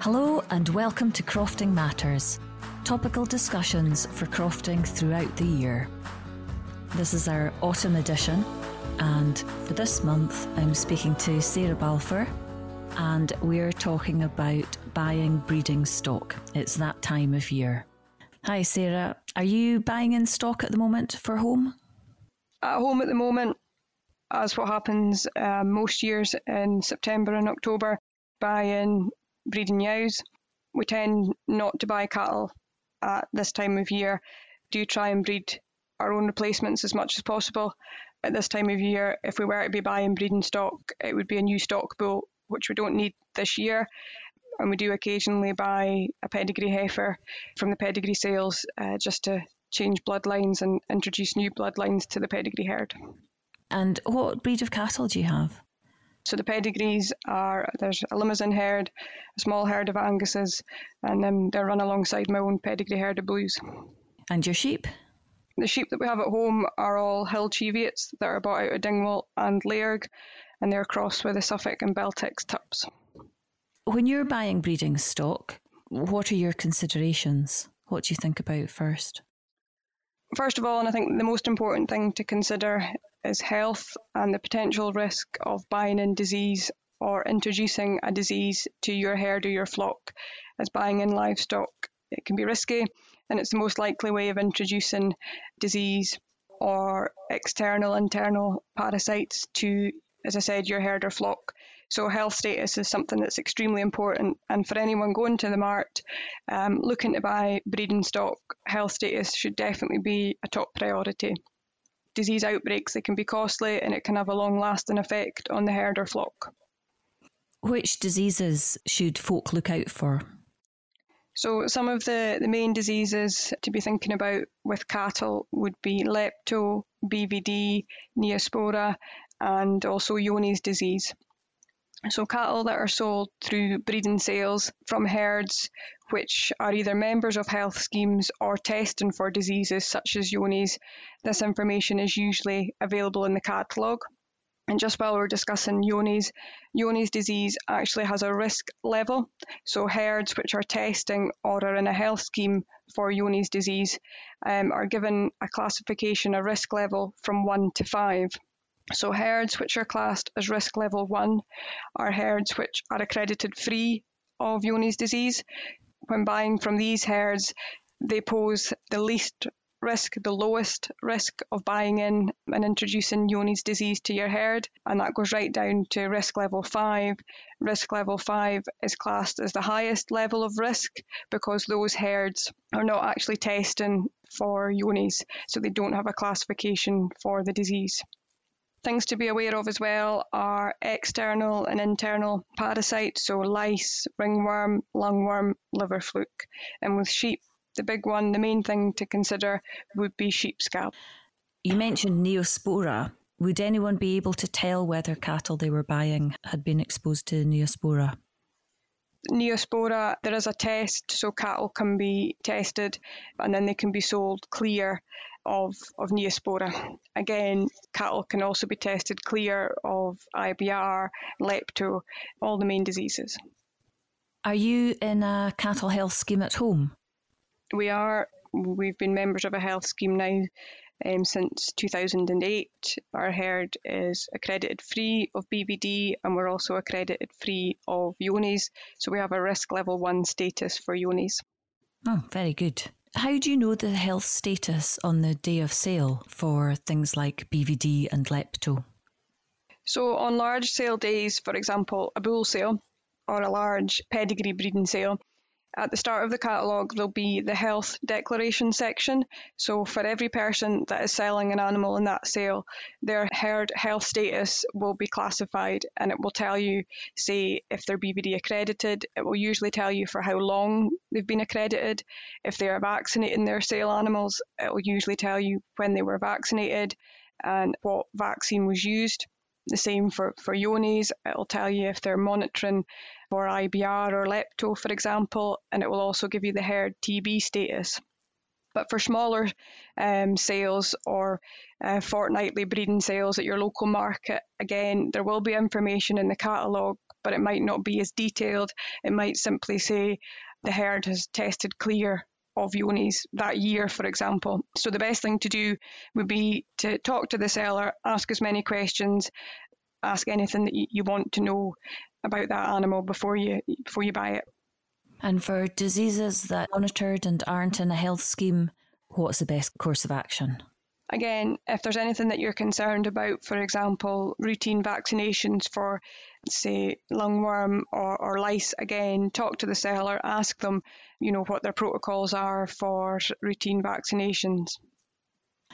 Hello and welcome to Crofting Matters, topical discussions for crofting throughout the year. This is our autumn edition, and for this month, I'm speaking to Sarah Balfour, and we're talking about buying breeding stock. It's that time of year. Hi, Sarah. Are you buying in stock at the moment for home? At home at the moment, as what happens uh, most years in September and October, buying breeding ewes. We tend not to buy cattle at this time of year. Do try and breed our own replacements as much as possible. At this time of year, if we were to be buying breeding stock, it would be a new stock bull, which we don't need this year. And we do occasionally buy a pedigree heifer from the pedigree sales uh, just to change bloodlines and introduce new bloodlines to the pedigree herd. And what breed of cattle do you have? So the pedigrees are there's a Limousin herd, a small herd of Anguses, and then they're run alongside my own pedigree herd of Blues. And your sheep? The sheep that we have at home are all Hill Cheviots that are bought out of Dingwall and Lairg, and they're crossed with the Suffolk and Beltex tups. When you're buying breeding stock, what are your considerations? What do you think about first? First of all, and I think the most important thing to consider is health and the potential risk of buying in disease or introducing a disease to your herd or your flock as buying in livestock. It can be risky and it's the most likely way of introducing disease or external internal parasites to, as I said, your herd or flock. So health status is something that's extremely important. And for anyone going to the mart um, looking to buy breeding stock, health status should definitely be a top priority. Disease outbreaks, they can be costly and it can have a long lasting effect on the herd or flock. Which diseases should folk look out for? So, some of the, the main diseases to be thinking about with cattle would be lepto, BVD, neospora, and also Johne's disease. So, cattle that are sold through breeding sales from herds which are either members of health schemes or testing for diseases such as Johne's, this information is usually available in the catalogue. And just while we're discussing Yoni's, Johne's disease actually has a risk level. So, herds which are testing or are in a health scheme for Johne's disease um, are given a classification, a risk level from 1 to 5. So herds which are classed as risk level 1 are herds which are accredited free of Johne's disease. When buying from these herds, they pose the least risk, the lowest risk of buying in and introducing Johne's disease to your herd, and that goes right down to risk level 5. Risk level 5 is classed as the highest level of risk because those herds are not actually testing for Johne's, so they don't have a classification for the disease. Things to be aware of as well are external and internal parasites, so lice, ringworm, lungworm, liver fluke. And with sheep, the big one, the main thing to consider would be sheep scab. You mentioned neospora. Would anyone be able to tell whether cattle they were buying had been exposed to neospora? Neospora, there is a test, so cattle can be tested and then they can be sold clear of, of Neospora. Again, cattle can also be tested clear of IBR, lepto, all the main diseases. Are you in a cattle health scheme at home? We are. We've been members of a health scheme now um, since 2008. Our herd is accredited free of BVD and we're also accredited free of Johne's. So we have a risk level one status for Johne's. Oh, very good. How do you know the health status on the day of sale for things like BVD and lepto? So, on large sale days, for example, a bull sale or a large pedigree breeding sale, at the start of the catalogue, there'll be the health declaration section. So, for every person that is selling an animal in that sale, their herd health status will be classified and it will tell you, say, if they're BVD accredited, it will usually tell you for how long they've been accredited. If they are vaccinating their sale animals, it will usually tell you when they were vaccinated and what vaccine was used. The same for, for Johne's, it'll tell you if they're monitoring for IBR or lepto, for example, and it will also give you the herd TB status. But for smaller um, sales or uh, fortnightly breeding sales at your local market, again, there will be information in the catalogue but it might not be as detailed. It might simply say the herd has tested clear of Johne's that year, for example. So the best thing to do would be to talk to the seller, ask as many questions, ask anything that you want to know about that animal before you before you buy it. And for diseases that are monitored and aren't in a health scheme, what's the best course of action? Again, if there's anything that you're concerned about, for example, routine vaccinations for, say, lungworm or, or lice, again, talk to the seller, ask them, you know, what their protocols are for routine vaccinations.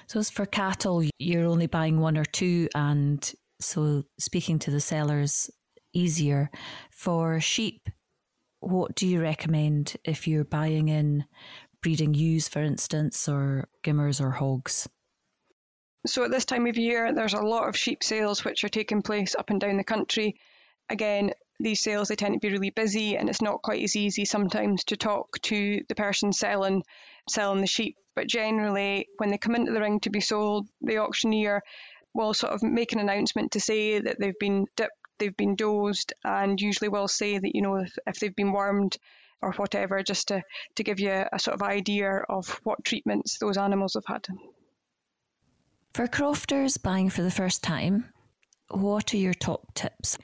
So, as for cattle, you're only buying one or two, and so speaking to the sellers easier. For sheep, what do you recommend if you're buying in breeding ewes, for instance, or gimmers or hogs? So at this time of year, there's a lot of sheep sales which are taking place up and down the country. Again, these sales they tend to be really busy, and it's not quite as easy sometimes to talk to the person selling selling the sheep. But generally, when they come into the ring to be sold, the auctioneer will sort of make an announcement to say that they've been dipped, they've been dosed, and usually will say that you know if, if they've been wormed or whatever, just to, to give you a sort of idea of what treatments those animals have had. For crofters buying for the first time, what are your top tips?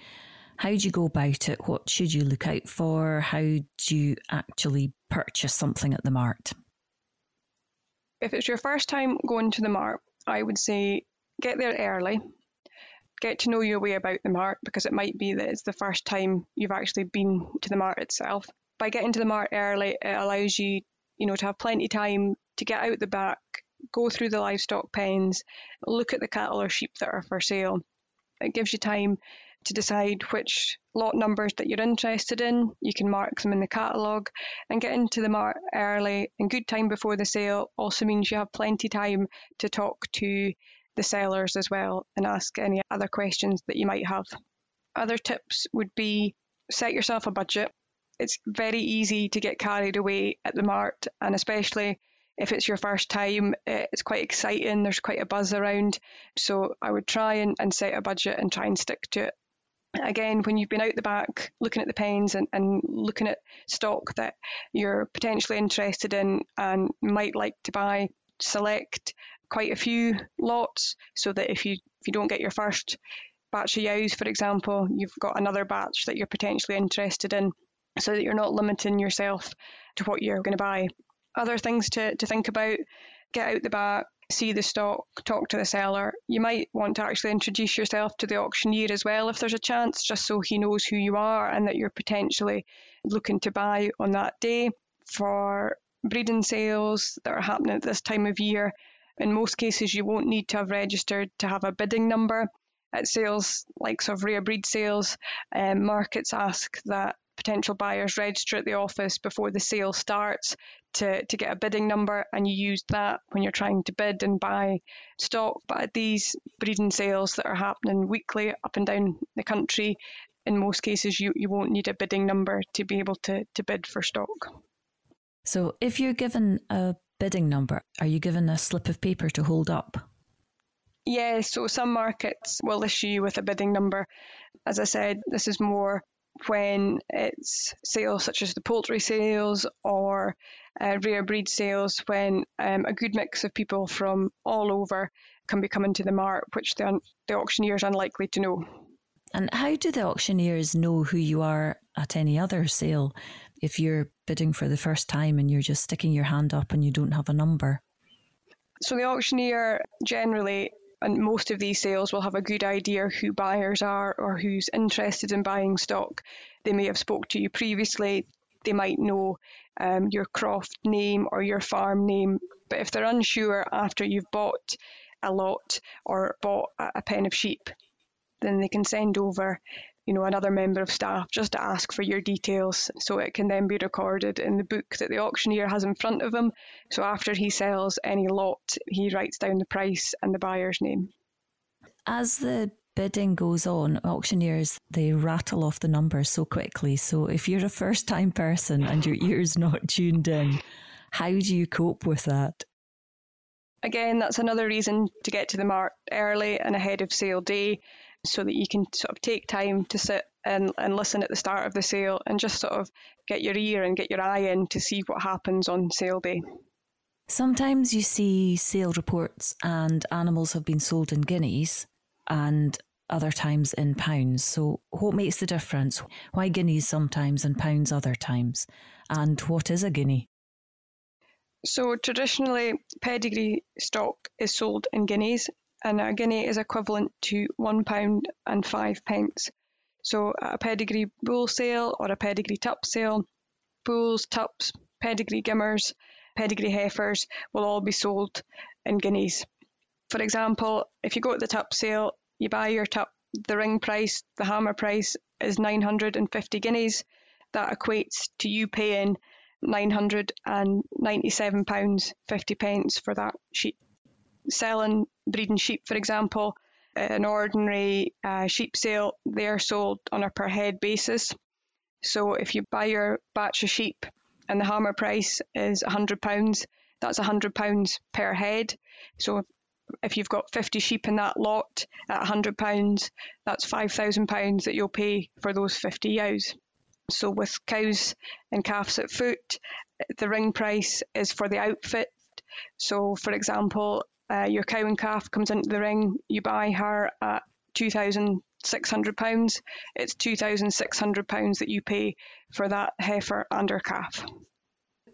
How do you go about it? What should you look out for? How do you actually purchase something at the mart? If it's your first time going to the mart, I would say get there early. Get to know your way about the mart because it might be that it's the first time you've actually been to the mart itself. By getting to the mart early, it allows you, you know, to have plenty of time to get out the back, go through the livestock pens, look at the cattle or sheep that are for sale. It gives you time to decide which lot numbers that you're interested in. You can mark them in the catalogue and get into the mart early and good time before the sale also means you have plenty time to talk to the sellers as well and ask any other questions that you might have. Other tips would be set yourself a budget. It's very easy to get carried away at the mart and especially if it's your first time, eh, it's quite exciting. There's quite a buzz around. So I would try and, and set a budget and try and stick to it. Again, when you've been out the back looking at the pens and, and looking at stock that you're potentially interested in and might like to buy, select quite a few lots so that if you if you don't get your first batch of yows, for example, you've got another batch that you're potentially interested in so that you're not limiting yourself to what you're going to buy other things to, to think about get out the back, see the stock, talk to the seller. You might want to actually introduce yourself to the auctioneer as well if there's a chance, just so he knows who you are and that you're potentially looking to buy on that day. For breeding sales that are happening at this time of year, in most cases, you won't need to have registered to have a bidding number. At sales like of rare breed sales, um, markets ask that potential buyers register at the office before the sale starts to, to get a bidding number and you use that when you're trying to bid and buy stock. But at these breeding sales that are happening weekly up and down the country, in most cases you, you won't need a bidding number to be able to, to bid for stock. So if you're given a bidding number, are you given a slip of paper to hold up? Yeah, so some markets will issue you with a bidding number. As I said, this is more when it's sales such as the poultry sales or uh, rare breed sales, when um, a good mix of people from all over can be coming to the mart, which the, the auctioneer is unlikely to know. And how do the auctioneers know who you are at any other sale if you're bidding for the first time and you're just sticking your hand up and you don't have a number? So the auctioneer generally and most of these sales will have a good idea who buyers are or who's interested in buying stock. They may have spoke to you previously. They might know um, your croft name or your farm name. But if they're unsure after you've bought a lot or bought a pen of sheep, then they can send over you know, another member of staff just to ask for your details so it can then be recorded in the book that the auctioneer has in front of him. So after he sells any lot, he writes down the price and the buyer's name. As the bidding goes on, auctioneers they rattle off the numbers so quickly. So if you're a first time person and your ear's not tuned in, how do you cope with that? Again, that's another reason to get to the mart early and ahead of sale day so that you can sort of take time to sit and, and listen at the start of the sale and just sort of get your ear and get your eye in to see what happens on sale day. Sometimes you see sale reports and animals have been sold in guineas and other times in pounds. So, what makes the difference? Why guineas sometimes and pounds other times? And what is a guinea? So, traditionally, pedigree stock is sold in guineas, and a guinea is equivalent to one pound and five pence. So, a pedigree bull sale or a pedigree tup sale, bulls, tups, pedigree gimmers, pedigree heifers will all be sold in guineas. For example, if you go to the tup sale, you buy your tup, the ring price, the hammer price is 950 guineas. That equates to you paying £997 50 pence for that sheep. Selling breeding sheep, for example, an ordinary uh, sheep sale, they're sold on a per head basis. So if you buy your batch of sheep and the hammer price is £100, that's £100 per head. So if you've got 50 sheep in that lot at £100, that's £5,000 that you'll pay for those 50 ewes. So with cows and calves at foot, the ring price is for the outfit. So, for example, uh, your cow and calf comes into the ring, you buy her at £2,600. It's £2,600 that you pay for that heifer and her calf.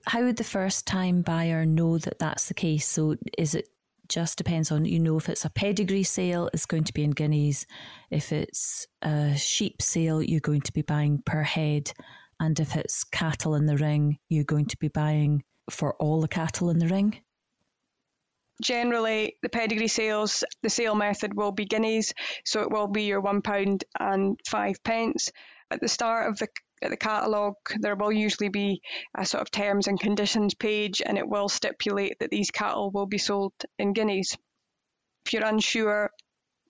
How would the first time buyer know that that's the case? So, is it just depends on you know if it's a pedigree sale it's going to be in guineas if it's a sheep sale you're going to be buying per head and if it's cattle in the ring you're going to be buying for all the cattle in the ring generally the pedigree sales the sale method will be guineas so it will be your one pound and five pence at the start of the at the catalogue, there will usually be a sort of terms and conditions page, and it will stipulate that these cattle will be sold in guineas. If you're unsure,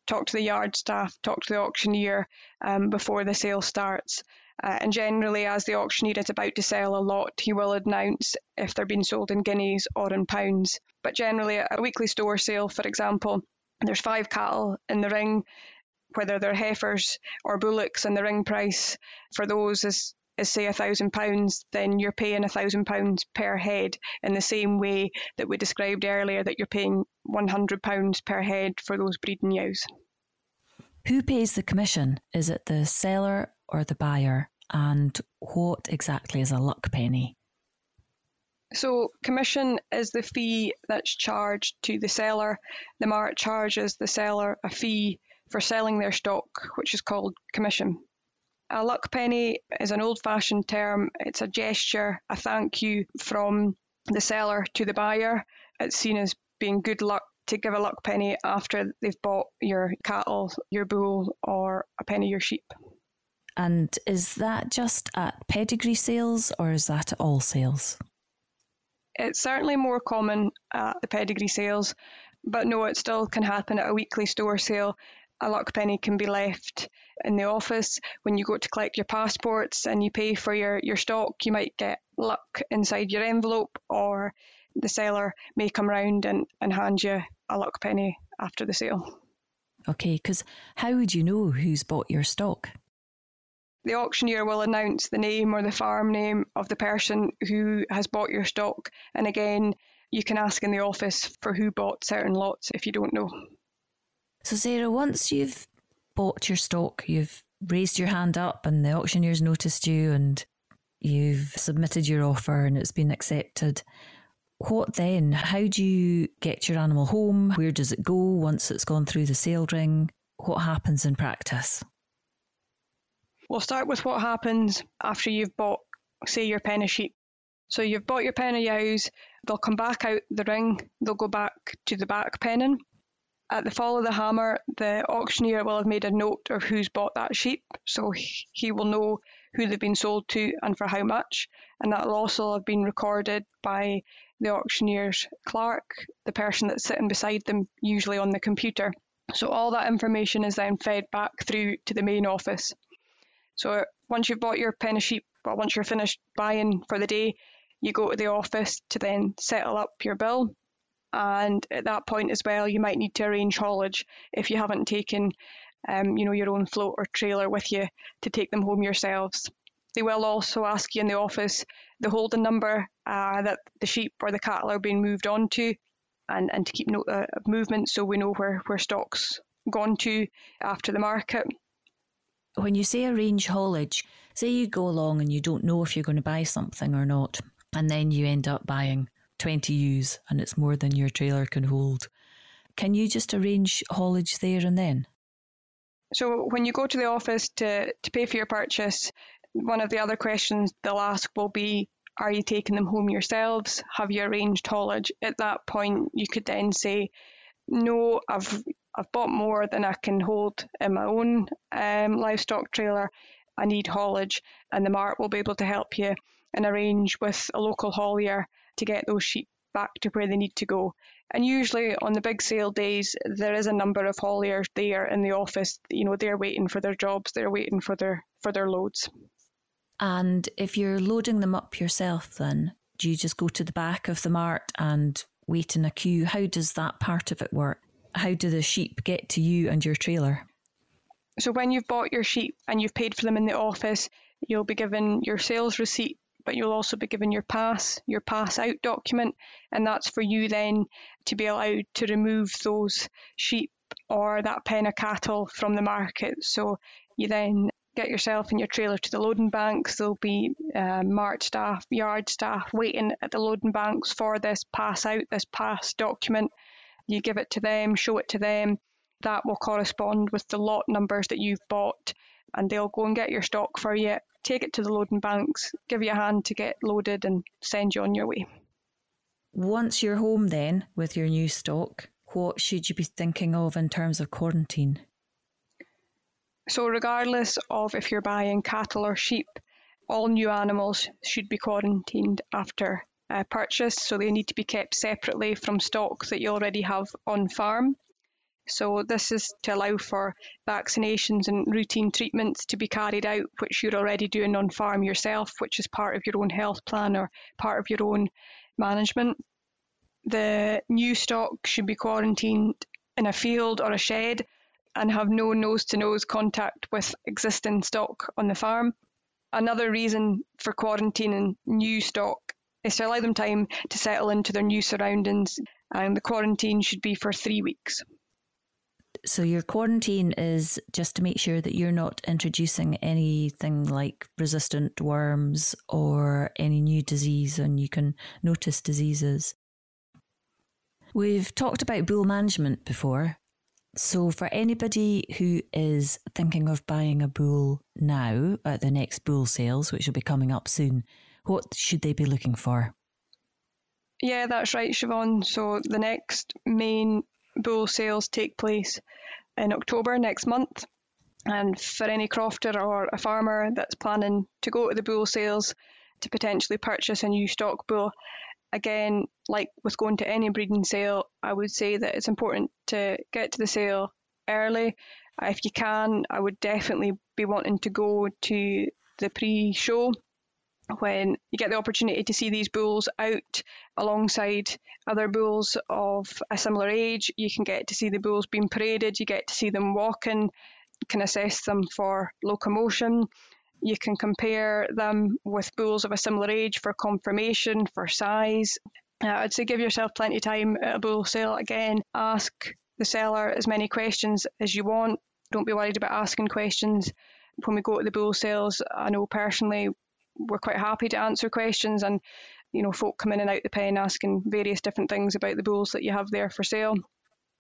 talk to the yard staff, talk to the auctioneer um, before the sale starts. Uh, and generally, as the auctioneer is about to sell a lot, he will announce if they're being sold in guineas or in pounds. But generally, a weekly store sale, for example, there's five cattle in the ring whether they're heifers or bullocks, and the ring price for those is is say a thousand pounds, then you're paying a thousand pounds per head in the same way that we described earlier that you're paying one hundred pounds per head for those breeding ewes. Who pays the commission? Is it the seller or the buyer? And what exactly is a luck penny? So, commission is the fee that's charged to the seller. The mart charges the seller a fee for selling their stock, which is called commission. A luck penny is an old fashioned term. It's a gesture, a thank you from the seller to the buyer. It's seen as being good luck to give a luck penny after they've bought your cattle, your bull, or a penny your sheep. And is that just at pedigree sales or is that at all sales? It's certainly more common at the pedigree sales, but no, it still can happen at a weekly store sale. A luck penny can be left in the office. When you go to collect your passports and you pay for your, your stock you might get luck inside your envelope or the seller may come round and, and hand you a luck penny after the sale. Okay because how would you know who's bought your stock the auctioneer will announce the name or the farm name of the person who has bought your stock and again you can ask in the office for who bought certain lots if you don't know so, Sarah, once you've bought your stock, you've raised your hand up and the auctioneer's noticed you and you've submitted your offer and it's been accepted. What then? How do you get your animal home? Where does it go once it's gone through the sale ring? What happens in practice? We'll start with what happens after you've bought, say, your pen of sheep. So you've bought your pen of ewes, they'll come back out the ring, they'll go back to the back penning. At the fall of the hammer, the auctioneer will have made a note of who's bought that sheep, so he will know who they've been sold to and for how much, and that will also have been recorded by the auctioneer's clerk, the person that's sitting beside them, usually on the computer. So all that information is then fed back through to the main office. So once you've bought your pen of sheep, or once you're finished buying for the day, you go to the office to then settle up your bill and at that point as well, you might need to arrange haulage if you haven't taken um, you know, your own float or trailer with you to take them home yourselves. They will also ask you in the office the holding number uh, that the sheep or the cattle are being moved on to and, and to keep note of movement so we know where, where stock's gone to after the market. When you say arrange haulage, say you go along and you don't know if you're going to buy something or not, and then you end up buying 20 ewes and it's more than your trailer can hold. Can you just arrange haulage there and then? So when you go to the office to, to pay for your purchase, one of the other questions they'll ask will be are you taking them home yourselves? Have you arranged haulage? At that point, you could then say, no, I've I've bought more than I can hold in my own um, livestock trailer. I need haulage, and the mart will be able to help you and arrange with a local haulier to get those sheep back to where they need to go. And usually on the big sale days, there is a number of hauliers there in the office. You know, they're waiting for their jobs, they're waiting for their for their loads. And if you're loading them up yourself, then do you just go to the back of the mart and wait in a queue? How does that part of it work? How do the sheep get to you and your trailer? So, when you've bought your sheep and you've paid for them in the office, you'll be given your sales receipt, but you'll also be given your pass, your pass out document, and that's for you then to be allowed to remove those sheep or that pen of cattle from the market. So, you then get yourself and your trailer to the loading banks. There'll be uh, mart staff, yard staff waiting at the loading banks for this pass out, this pass document. You give it to them, show it to them. That will correspond with the lot numbers that you've bought, and they'll go and get your stock for you, take it to the loading banks, give you a hand to get loaded, and send you on your way. Once you're home, then, with your new stock, what should you be thinking of in terms of quarantine? So, regardless of if you're buying cattle or sheep, all new animals should be quarantined after uh, purchase, so they need to be kept separately from stock that you already have on farm. So, this is to allow for vaccinations and routine treatments to be carried out, which you're already doing on farm yourself, which is part of your own health plan or part of your own management. The new stock should be quarantined in a field or a shed and have no nose to nose contact with existing stock on the farm. Another reason for quarantining new stock is to allow them time to settle into their new surroundings, and the quarantine should be for three weeks. So, your quarantine is just to make sure that you're not introducing anything like resistant worms or any new disease, and you can notice diseases. We've talked about bull management before, so, for anybody who is thinking of buying a bull now at the next bull sales, which will be coming up soon, what should they be looking for? Yeah, that's right, Siobhan. So, the next main bull sales take place in October next month. And for any crofter or a farmer that's planning to go to the bull sales to potentially purchase a new stock bull, again, like with going to any breeding sale, I would say that it's important to get to the sale early. If you can, I would definitely be wanting to go to the pre show when you get the opportunity to see these bulls out alongside other bulls of a similar age. You can get to see the bulls being paraded, you get to see them walking, can assess them for locomotion. You can compare them with bulls of a similar age for conformation, for size. Uh, I'd say give yourself plenty of time at a bull sale. Again, ask the seller as many questions as you want. Don't be worried about asking questions. When we go to the bull sales, I know personally we're quite happy to answer questions and you know folk come in and out the pen asking various different things about the bulls that you have there for sale.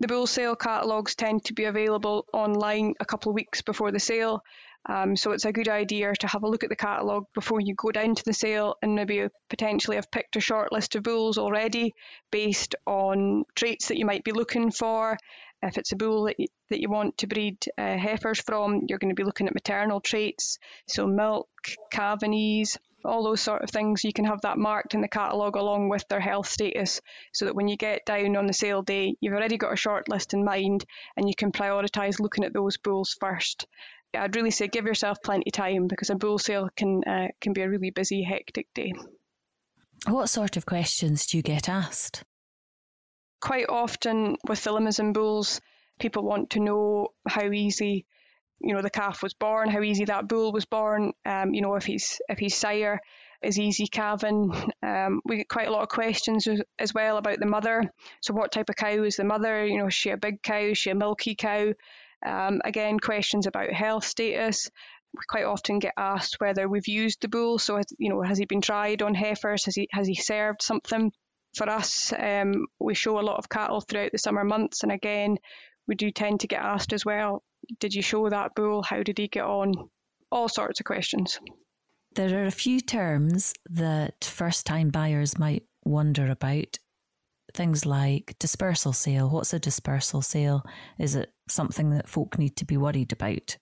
The bull sale catalogues tend to be available online a couple of weeks before the sale, um, so it's a good idea to have a look at the catalogue before you go down to the sale and maybe potentially have picked a short list of bulls already based on traits that you might be looking for. If it's a bull that you, want to breed uh, heifers from, you're going to be looking at maternal traits, so milk, calving ease, all those sort of things. You can have that marked in the catalogue along with their health status so that when you get down on the sale day, you've already got a short list in mind and you can prioritise looking at those bulls first. I'd really say give yourself plenty of time because a bull sale can uh, can be a really busy, hectic day. What sort of questions do you get asked? Quite often with the Limousin bulls, People want to know how easy you know the calf was born, how easy that bull was born. Um, you know if he's if he's sire is easy calving. Um, we get quite a lot of questions as well about the mother. So what type of cow is the mother? You know, is she a big cow? Is she a milky cow? Um, again, questions about health status. We quite often get asked whether we've used the bull. So you know, has he been tried on heifers? Has he has he served something? For us, um, we show a lot of cattle throughout the summer months, and again, we do tend to get asked as well did you show that bull? How did he get on? All sorts of questions. There are a few terms that first time buyers might wonder about. Things like dispersal sale. What's a dispersal sale? Is it something that folk need to be worried about?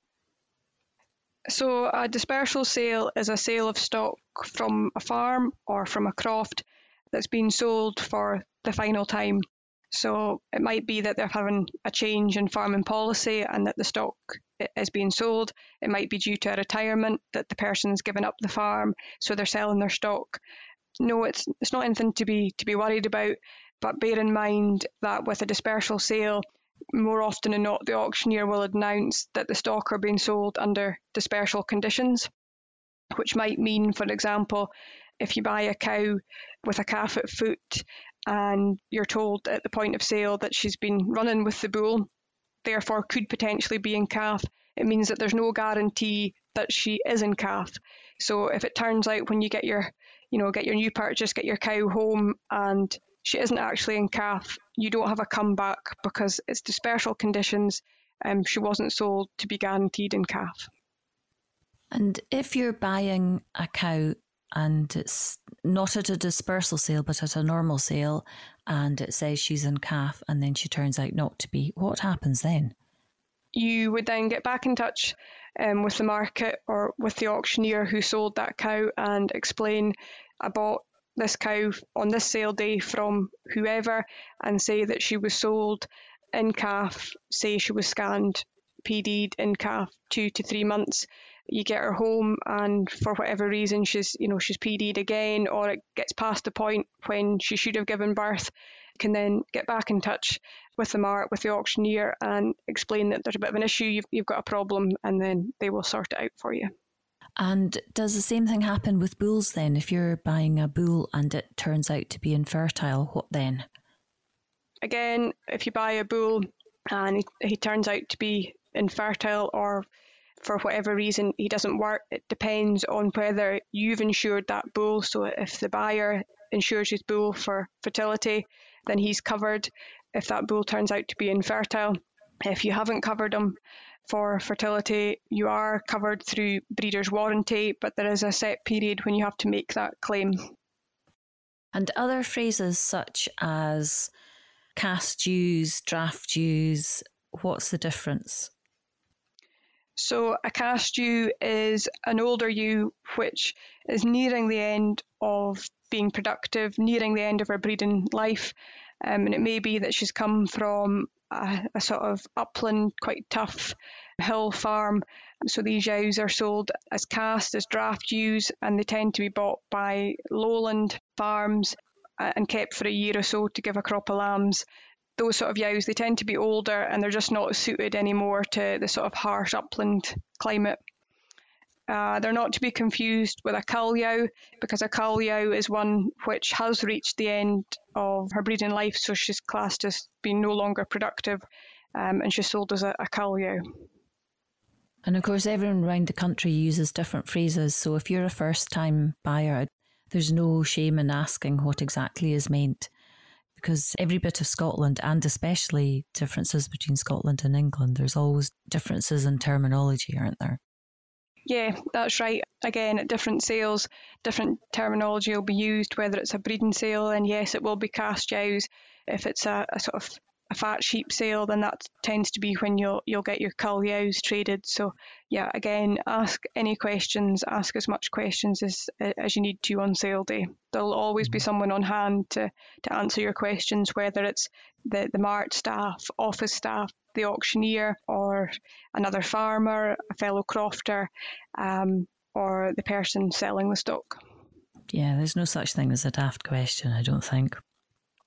So, a dispersal sale is a sale of stock from a farm or from a croft that's been sold for the final time. So it might be that they're having a change in farming policy and that the stock is being sold. It might be due to a retirement that the person's given up the farm, so they're selling their stock. No, it's it's not anything to be to be worried about. But bear in mind that with a dispersal sale, more often than not, the auctioneer will announce that the stock are being sold under dispersal conditions, which might mean, for example, if you buy a cow with a calf at foot and you're told at the point of sale that she's been running with the bull, therefore could potentially be in calf, it means that there's no guarantee that she is in calf. So if it turns out when you get your, you know, get your new purchase, get your cow home and she isn't actually in calf, you don't have a comeback because it's dispersal conditions. Um, she wasn't sold to be guaranteed in calf. And if you're buying a cow and it's not at a dispersal sale, but at a normal sale, and it says she's in calf, and then she turns out not to be. What happens then? You would then get back in touch um, with the market or with the auctioneer who sold that cow and explain I bought this cow on this sale day from whoever and say that she was sold in calf, say she was scanned, PD'd in calf two to three months you get her home and for whatever reason she's you know she's PD'd again or it gets past the point when she should have given birth can then get back in touch with the mart with the auctioneer and explain that there's a bit of an issue you've, you've got a problem and then they will sort it out for you. And does the same thing happen with bulls then? If you're buying a bull and it turns out to be infertile what then? Again if you buy a bull and he, he turns out to be infertile or for whatever reason he doesn't work, it depends on whether you've insured that bull. So if the buyer insures his bull for fertility, then he's covered if that bull turns out to be infertile. If you haven't covered him for fertility, you are covered through breeder's warranty, but there is a set period when you have to make that claim. And other phrases such as cast ewes, draft ewes, what's the difference? So a cast ewe is an older ewe which is nearing the end of being productive, nearing the end of her breeding life. Um, and it may be that she's come from a, a, sort of upland, quite tough hill farm. So these ewes are sold as cast, as draft ewes, and they tend to be bought by lowland farms uh, and kept for a year or so to give a crop of lambs those sort of yows, they tend to be older and they're just not suited anymore to the sort of harsh upland climate. Uh, they're not to be confused with a cull yow because a cull yow is one which has reached the end of her breeding life, so she's classed as being no longer productive um, and she's sold as a, a cull yow. And of course, everyone around the country uses different phrases. So if you're a first time buyer, there's no shame in asking what exactly is meant because every bit of Scotland, and especially differences between Scotland and England, there's always differences in terminology, aren't there? Yeah, that's right. Again, at different sales, different terminology will be used, whether it's a breeding sale, and yes, it will be cast ewes. If it's a, a sort of a fat sheep sale, then that tends to be when you'll you'll get your cull ewes traded. So yeah, again, ask any questions, ask as much questions as as you need to on sale day. There'll always be mm-hmm. someone on hand to to answer your questions, whether it's the the mart staff, office staff, the auctioneer, or another farmer, a fellow crofter, um, or the person selling the stock. Yeah, there's no such thing as a daft question, I don't think.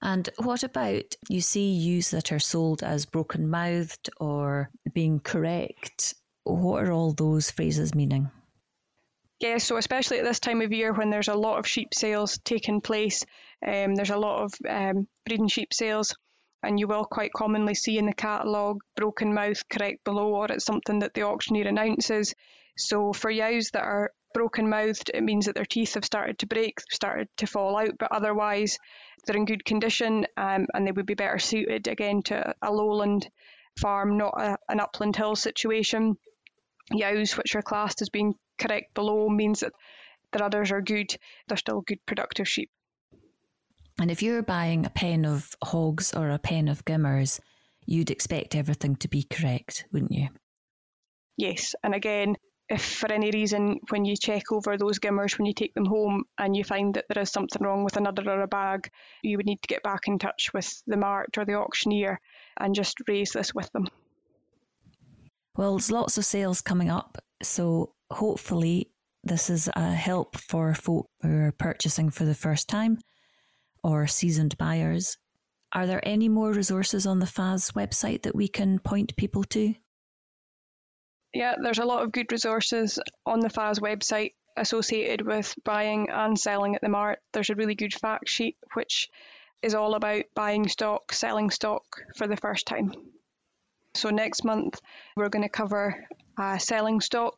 And what about you see ewes that are sold as broken mouthed or being correct? What are all those phrases meaning? Yeah, so especially at this time of year when there's a lot of sheep sales taking place, um, there's a lot of um, breeding sheep sales, and you will quite commonly see in the catalogue broken mouth correct below, or it's something that the auctioneer announces. So for ewes that are broken mouthed, it means that their teeth have started to break, started to fall out, but otherwise they're in good condition um, and they would be better suited again to a lowland farm, not a, an upland hill situation. Yows, which are classed as being correct below, means that the udders are good, they're still good productive sheep. And if you're buying a pen of hogs or a pen of gimmers, you'd expect everything to be correct, wouldn't you? Yes, and again, if for any reason when you check over those gimmers when you take them home and you find that there is something wrong with another or a bag, you would need to get back in touch with the mart or the auctioneer and just raise this with them. Well, there's lots of sales coming up, so hopefully this is a help for folk who are purchasing for the first time or seasoned buyers. Are there any more resources on the FAS website that we can point people to? Yeah, there's a lot of good resources on the FAS website associated with buying and selling at the mart. There's a really good fact sheet which is all about buying stock, selling stock for the first time. So, next month, we're going to cover uh, selling stock.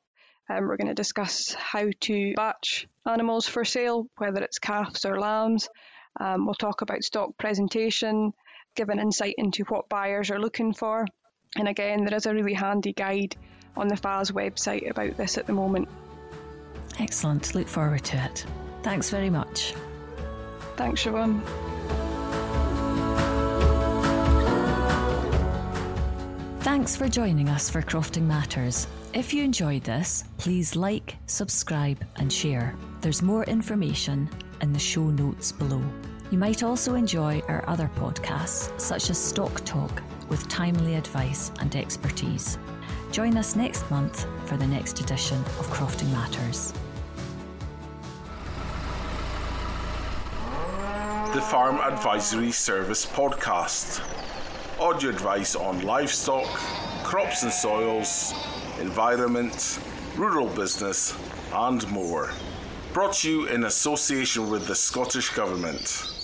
Um, we're going to discuss how to batch animals for sale, whether it's calves or lambs. Um, we'll talk about stock presentation, give an insight into what buyers are looking for. And again, there is a really handy guide on the FAS website about this at the moment. Excellent. Look forward to it. Thanks very much. Thanks, Siobhan. Thanks for joining us for Crofting Matters. If you enjoyed this, please like, subscribe, and share. There's more information in the show notes below. You might also enjoy our other podcasts, such as Stock Talk, with timely advice and expertise. Join us next month for the next edition of Crofting Matters. The Farm Advisory Service Podcast. Audio advice on livestock, crops and soils, environment, rural business, and more. Brought to you in association with the Scottish Government.